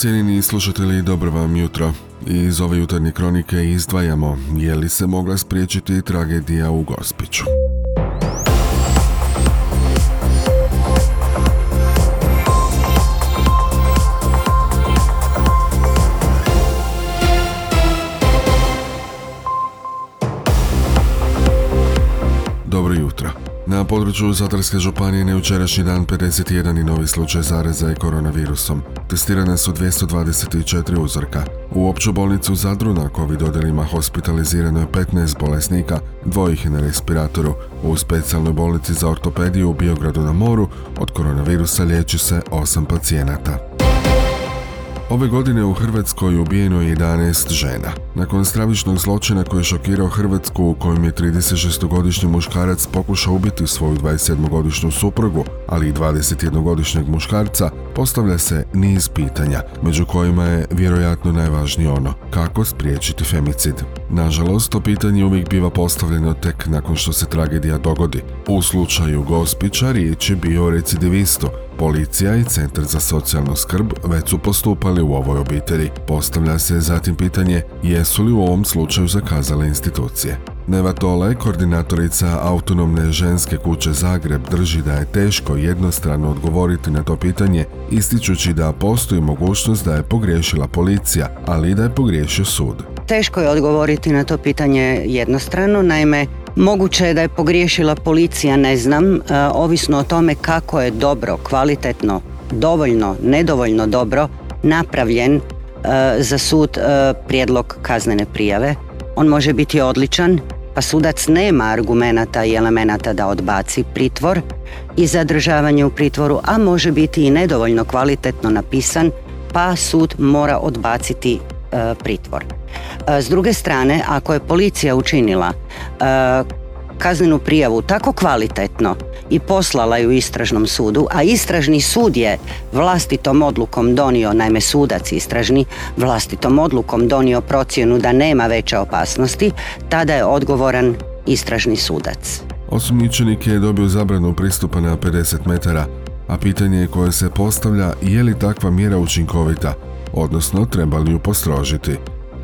Cijenini slušatelji, dobro vam jutro. Iz ove jutarnje kronike izdvajamo je li se mogla spriječiti tragedija u Gospiću. Dobro jutro. Na području Zadarske županije na jučerašnji dan 51 i novi slučaj zareza i koronavirusom. Testirane su 224 uzorka. U opću bolnicu Zadru na COVID odjelima hospitalizirano je 15 bolesnika, dvojih na respiratoru. U specijalnoj bolnici za ortopediju u Biogradu na moru od koronavirusa liječi se 8 pacijenata. Ove godine u Hrvatskoj ubijeno je 11 žena. Nakon stravičnog zločina koji je šokirao Hrvatsku u kojem je 36-godišnji muškarac pokušao ubiti svoju 27-godišnju suprugu, ali i 21-godišnjeg muškarca, postavlja se niz pitanja, među kojima je vjerojatno najvažnije ono kako spriječiti femicid. Nažalost, to pitanje uvijek biva postavljeno tek nakon što se tragedija dogodi. U slučaju Gospića riječ je bio recidivistu, Policija i Centar za socijalnu skrb već su postupali u ovoj obitelji. Postavlja se zatim pitanje jesu li u ovom slučaju zakazale institucije. Neva Tole, koordinatorica autonomne ženske kuće Zagreb, drži da je teško jednostrano odgovoriti na to pitanje, ističući da postoji mogućnost da je pogriješila policija, ali i da je pogriješio sud. Teško je odgovoriti na to pitanje jednostrano, naime Moguće je da je pogriješila policija, ne znam, e, ovisno o tome kako je dobro, kvalitetno, dovoljno, nedovoljno dobro napravljen e, za sud e, prijedlog kaznene prijave. On može biti odličan, pa sudac nema argumenata i elemenata da odbaci pritvor i zadržavanje u pritvoru, a može biti i nedovoljno kvalitetno napisan, pa sud mora odbaciti pritvor. S druge strane, ako je policija učinila kaznenu prijavu tako kvalitetno i poslala ju istražnom sudu, a istražni sud je vlastitom odlukom donio, naime sudac istražni, vlastitom odlukom donio procjenu da nema veće opasnosti, tada je odgovoran istražni sudac. Osumnjičenik je dobio zabranu pristupa na 50 metara, a pitanje koje se postavlja je li takva mjera učinkovita, odnosno treba li ju postrožiti.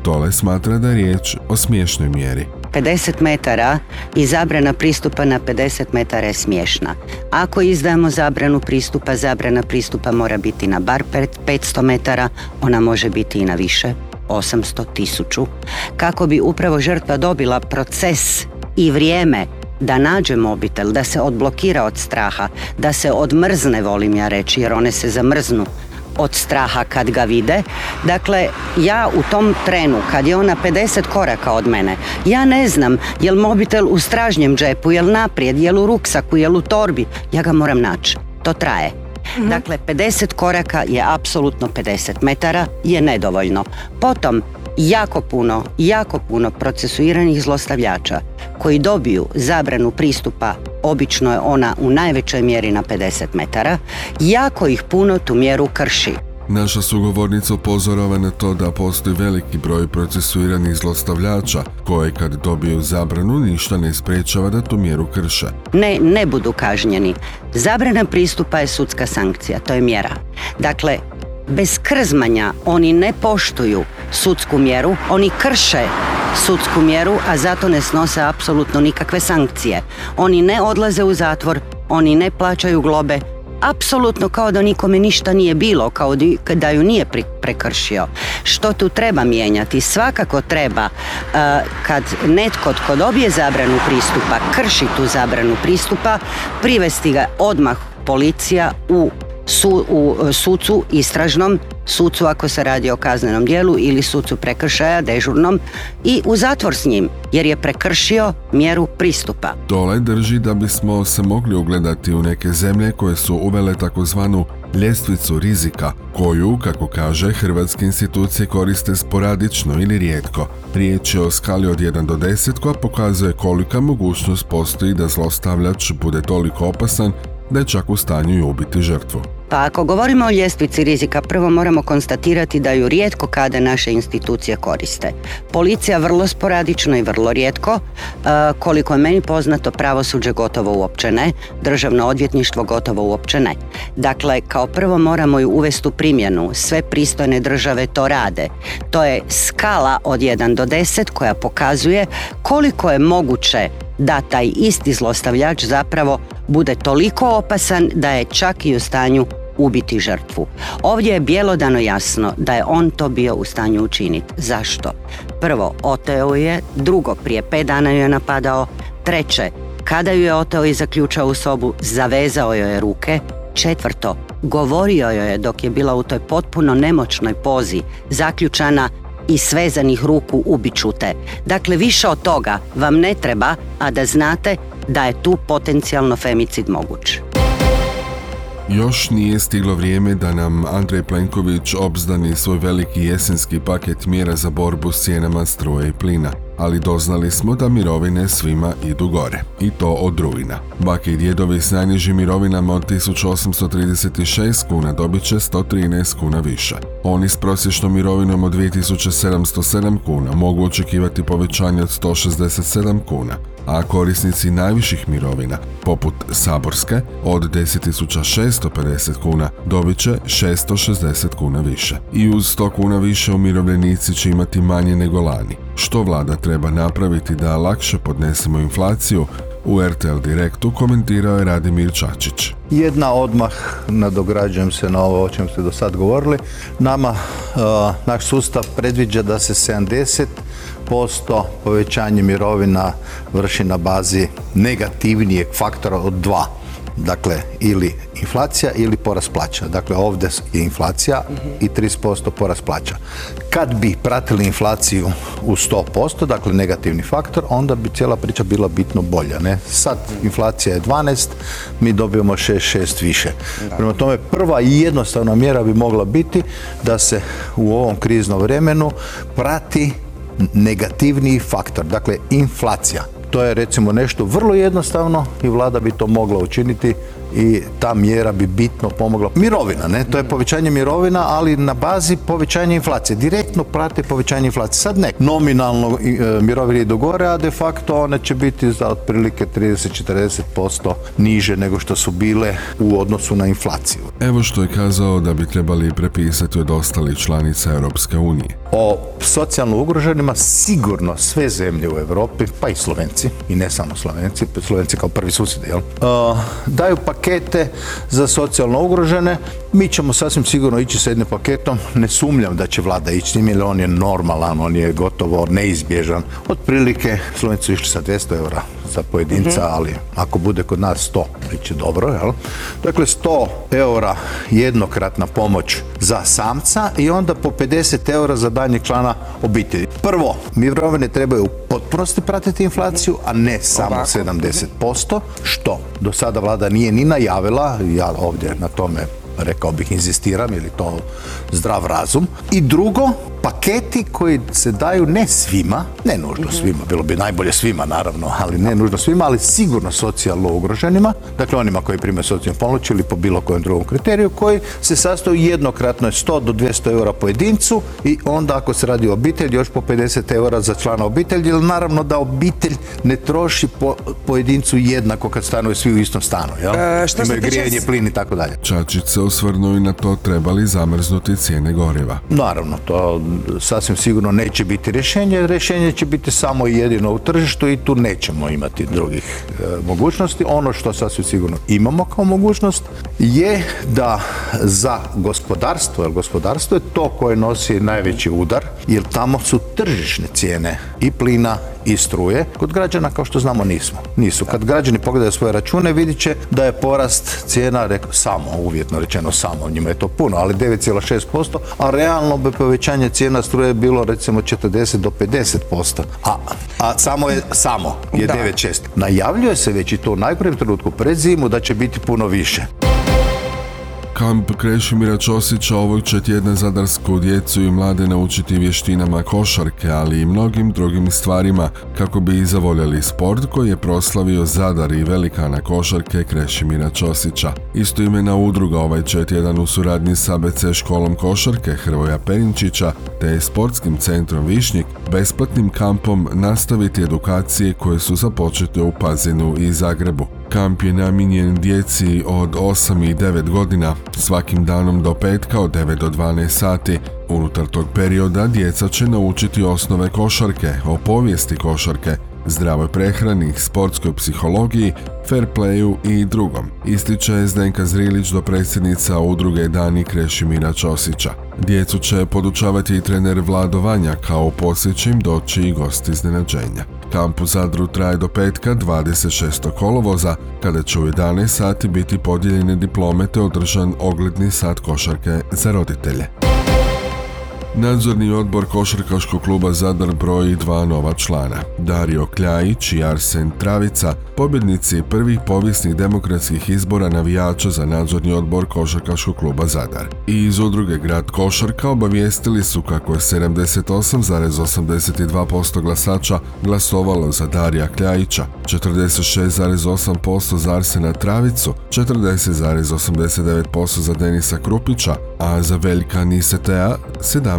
Tole smatra da je riječ o smiješnoj mjeri. 50 metara i zabrana pristupa na 50 metara je smiješna. Ako izdajemo zabranu pristupa, zabrana pristupa mora biti na bar 500 metara, ona može biti i na više, 800, 1000, kako bi upravo žrtva dobila proces i vrijeme da nađe mobitel, da se odblokira od straha, da se odmrzne, volim ja reći, jer one se zamrznu od straha kad ga vide. Dakle, ja u tom trenu, kad je ona 50 koraka od mene, ja ne znam jel mobitel u stražnjem džepu, jel naprijed, jel u ruksaku, jel u torbi, ja ga moram naći. To traje. Mhm. Dakle, 50 koraka je apsolutno 50 metara, je nedovoljno. Potom, jako puno, jako puno procesuiranih zlostavljača koji dobiju zabranu pristupa, obično je ona u najvećoj mjeri na 50 metara, jako ih puno tu mjeru krši. Naša sugovornica upozorava na to da postoji veliki broj procesuiranih zlostavljača koje kad dobiju zabranu ništa ne sprečava da tu mjeru krše. Ne, ne budu kažnjeni. Zabrana pristupa je sudska sankcija, to je mjera. Dakle, bez krzmanja oni ne poštuju sudsku mjeru, oni krše sudsku mjeru, a zato ne snose apsolutno nikakve sankcije. Oni ne odlaze u zatvor, oni ne plaćaju globe, apsolutno kao da nikome ništa nije bilo, kao da ju nije prekršio. Što tu treba mijenjati? Svakako treba uh, kad netko tko dobije zabranu pristupa, krši tu zabranu pristupa, privesti ga odmah policija u su, u e, sucu istražnom, sucu ako se radi o kaznenom dijelu ili sucu prekršaja dežurnom i u zatvor s njim jer je prekršio mjeru pristupa. Dole drži da bismo se mogli ugledati u neke zemlje koje su uvele takozvanu ljestvicu rizika, koju, kako kaže, hrvatske institucije koriste sporadično ili rijetko. Riječ je o skali od 1 do 10 koja pokazuje kolika mogućnost postoji da zlostavljač bude toliko opasan da je čak u stanju i ubiti žrtvu. Pa ako govorimo o ljestvici rizika, prvo moramo konstatirati da ju rijetko kada naše institucije koriste. Policija vrlo sporadično i vrlo rijetko, e, koliko je meni poznato pravosuđe gotovo uopće ne, državno odvjetništvo gotovo uopće ne. Dakle, kao prvo moramo ju uvesti u primjenu, sve pristojne države to rade. To je skala od 1 do 10 koja pokazuje koliko je moguće da taj isti zlostavljač zapravo bude toliko opasan da je čak i u stanju ubiti žrtvu. Ovdje je bjelodano jasno da je on to bio u stanju učiniti. Zašto? Prvo, oteo je, drugo, prije pet dana ju je napadao, treće, kada ju je oteo i zaključao u sobu, zavezao joj je ruke, četvrto, govorio joj je dok je bila u toj potpuno nemoćnoj pozi, zaključana i svezanih ruku ubiću te. Dakle, više od toga vam ne treba, a da znate da je tu potencijalno femicid moguć. Još nije stiglo vrijeme da nam Andrej Plenković obzdani svoj veliki jesenski paket mjera za borbu s cijenama struje i plina, ali doznali smo da mirovine svima idu gore, i to od rujna. Bake i djedovi s najnižim mirovinama od 1836 kuna dobit će 113 kuna više. Oni s prosječnom mirovinom od 2707 kuna mogu očekivati povećanje od 167 kuna, a korisnici najviših mirovina, poput Saborske, od 10.650 kuna dobit će 660 kuna više. I uz 100 kuna više umirovljenici će imati manje nego lani. Što vlada treba napraviti da lakše podnesemo inflaciju, u RTL Direktu komentirao je Radimir Čačić. Jedna odmah, nadograđujem se na ovo o čem ste do sad govorili, nama naš sustav predviđa da se 70 posto povećanje mirovina vrši na bazi negativnijeg faktora od dva. Dakle, ili inflacija ili porast plaća. Dakle, ovdje je inflacija i 30% porast plaća. Kad bi pratili inflaciju u 100%, dakle negativni faktor, onda bi cijela priča bila bitno bolja. Ne? Sad inflacija je 12, mi dobijemo 6-6 više. Prema tome, prva i jednostavna mjera bi mogla biti da se u ovom kriznom vremenu prati negativniji faktor, dakle inflacija. To je recimo nešto vrlo jednostavno i vlada bi to mogla učiniti i ta mjera bi bitno pomogla. Mirovina, ne? To je povećanje mirovina, ali na bazi povećanja inflacije. Direktno prate povećanje inflacije. Sad ne. Nominalno e, mirovine idu gore, a de facto one će biti za otprilike 30-40% niže nego što su bile u odnosu na inflaciju. Evo što je kazao da bi trebali prepisati od ostalih članica Europske unije. O socijalno ugroženima sigurno sve zemlje u Europi, pa i Slovenci, i ne samo Slovenci, Slovenci kao prvi susjedi, jel? Uh, daju pakete za socijalno ugrožene. Mi ćemo sasvim sigurno ići s jednim paketom. Ne sumnjam da će vlada ići s njim, jer on je normalan, on je gotovo neizbježan. Otprilike, Slovenci su išli sa 200 eura za pojedinca, mhm. ali ako bude kod nas 100, bit će dobro, jel? Dakle, 100 eura jednokratna pomoć za samca i onda po 50 eura za daljnjeg člana obitelji. Prvo, mirovine trebaju u potpunosti pratiti inflaciju, a ne samo 70%, što do sada vlada nije ni najavila, ja ovdje na tome rekao bih inzistiram, ili to zdrav razum. I drugo, paketi koji se daju ne svima, ne nužno mhm. svima, bilo bi najbolje svima naravno, ali ne nužno svima, ali sigurno socijalno ugroženima, dakle onima koji primaju socijalnu pomoć ili po bilo kojem drugom kriteriju, koji se sastoji jednokratno 100 do 200 eura pojedincu i onda ako se radi o obitelji još po 50 eura za člana obitelji, jer naravno da obitelj ne troši po pojedincu jednako kad stanuju svi u istom stanu, jel? E, Imaju grijanje, plin i tako dalje. Čačić se osvrnuo i na to trebali zamrznuti cijene goriva. Naravno, to sasvim sigurno neće biti rješenje. Rješenje će biti samo jedino u tržištu i tu nećemo imati drugih e, mogućnosti. Ono što sasvim sigurno imamo kao mogućnost je da za gospodarstvo, jer gospodarstvo je to koje nosi najveći udar, jer tamo su tržišne cijene i plina i struje. Kod građana, kao što znamo, nismo. Nisu. Kad građani pogledaju svoje račune, vidit će da je porast cijena, samo, uvjetno rečeno samo, njima je to puno, ali 9,6%, a realno bi povećanje cijena struje bilo recimo 40 do 50%. A, a samo je, samo je 9,6. Najavljuje se već i to u najgorem trenutku pred zimu da će biti puno više. Kamp Krešimira Ćosića ovog će tjedna zadarsku djecu i mlade naučiti vještinama košarke, ali i mnogim drugim stvarima kako bi i zavoljeli sport koji je proslavio Zadar i velikana košarke Krešimira Ćosića. Isto imena udruga ovaj će tjedan u suradnji sa BC školom košarke Hrvoja Perinčića te sportskim centrom Višnjik besplatnim kampom nastaviti edukacije koje su započete u Pazinu i Zagrebu. Kamp je namijenjen djeci od 8 i 9 godina, svakim danom do petka od 9 do 12 sati. Unutar tog perioda djeca će naučiti osnove košarke, o povijesti košarke, zdravoj prehrani, sportskoj psihologiji, fair playu i drugom, ističe Zdenka Zrilić do predsjednica udruge Dani Krešimira Ćosića. Djecu će podučavati i trener Vladovanja kao posjeći im doći i gosti iznenađenja. Kamp u Zadru traje do petka 26. kolovoza, kada će u 11 sati biti podijeljene diplome te održan ogledni sat košarke za roditelje. Nadzorni odbor košarkaškog kluba Zadar broji dva nova člana. Dario Kljajić i Arsen Travica, pobjednici prvih povijesnih demokratskih izbora navijača za nadzorni odbor košarkaškog kluba Zadar. I iz udruge Grad Košarka obavijestili su kako je 78,82% glasača glasovalo za Darija Kljajića, 46,8% za Arsena Travicu, 40,89% za Denisa Krupića, a za Veljka Nisetea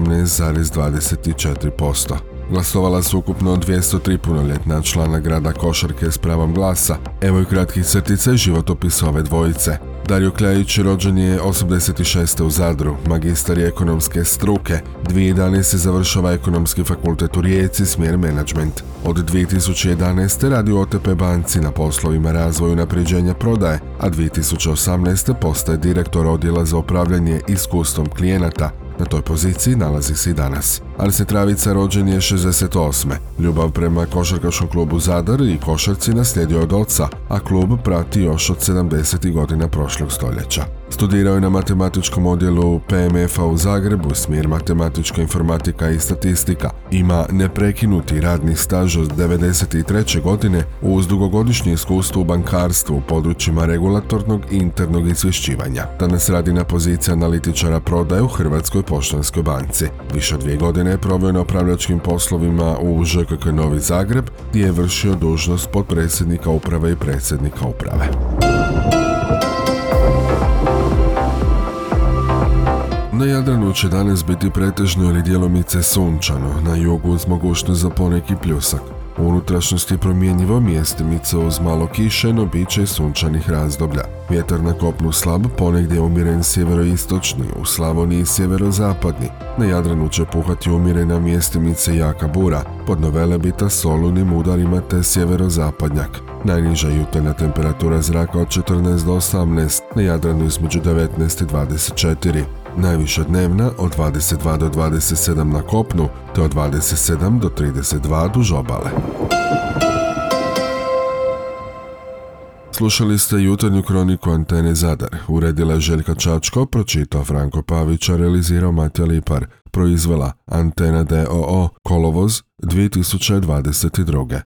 17,24%. Glasovala su ukupno 203 punoljetna člana grada Košarke s pravom glasa. Evo i kratkih crtica i životopisa ove dvojice. Dario Kljajić rođen je 86. u Zadru, magistar je ekonomske struke. 2011. završava ekonomski fakultet u Rijeci, smjer menadžment. Od 2011. radi u OTP banci na poslovima razvoju napređenja prodaje, a 2018. postaje direktor odjela za upravljanje iskustvom klijenata. Na toj poziciji nalazi se i danas. Arsen Travica rođen je 68. Ljubav prema košarkaškom klubu Zadar i košarci naslijedio od oca, a klub prati još od 70. godina prošlog stoljeća. Studirao je na matematičkom odjelu PMF-a u Zagrebu, smjer matematička informatika i statistika. Ima neprekinuti radni staž od 93. godine uz dugogodišnje iskustvo u bankarstvu u područjima regulatornog i internog izvješćivanja. Danas radi na poziciji analitičara prodaje u Hrvatskoj poštanskoj banci. Više od dvije godine je proveo upravljačkim poslovima u ŽKK Novi Zagreb, gdje je vršio dužnost potpredsjednika uprave i predsjednika uprave. Na Jadranu će danas biti pretežno ili djelomice sunčano, na jugu uz mogućnost za poneki pljusak. U unutrašnjosti je promjenjivo mjestimice uz malo kiše, no bit će i sunčanih razdoblja. Vjetar na kopnu slab, ponegdje umjeren sjeveroistočni, u Slavoniji sjeverozapadni. Na Jadranu će puhati umjerena mjestimice jaka bura, pod novelebita solunim udarima te sjeverozapadnjak. Najniža jutarnja temperatura zraka od 14 do 18, na Jadranu između 19 i 24. Najviša dnevna od 22 do 27 na kopnu, te od 27 do 32 duž obale. Slušali ste jutarnju kroniku Antene Zadar. Uredila je Željka Čačko, pročitao Franko Pavića, realizirao Matija Lipar, proizvela Antena DOO, kolovoz 2022.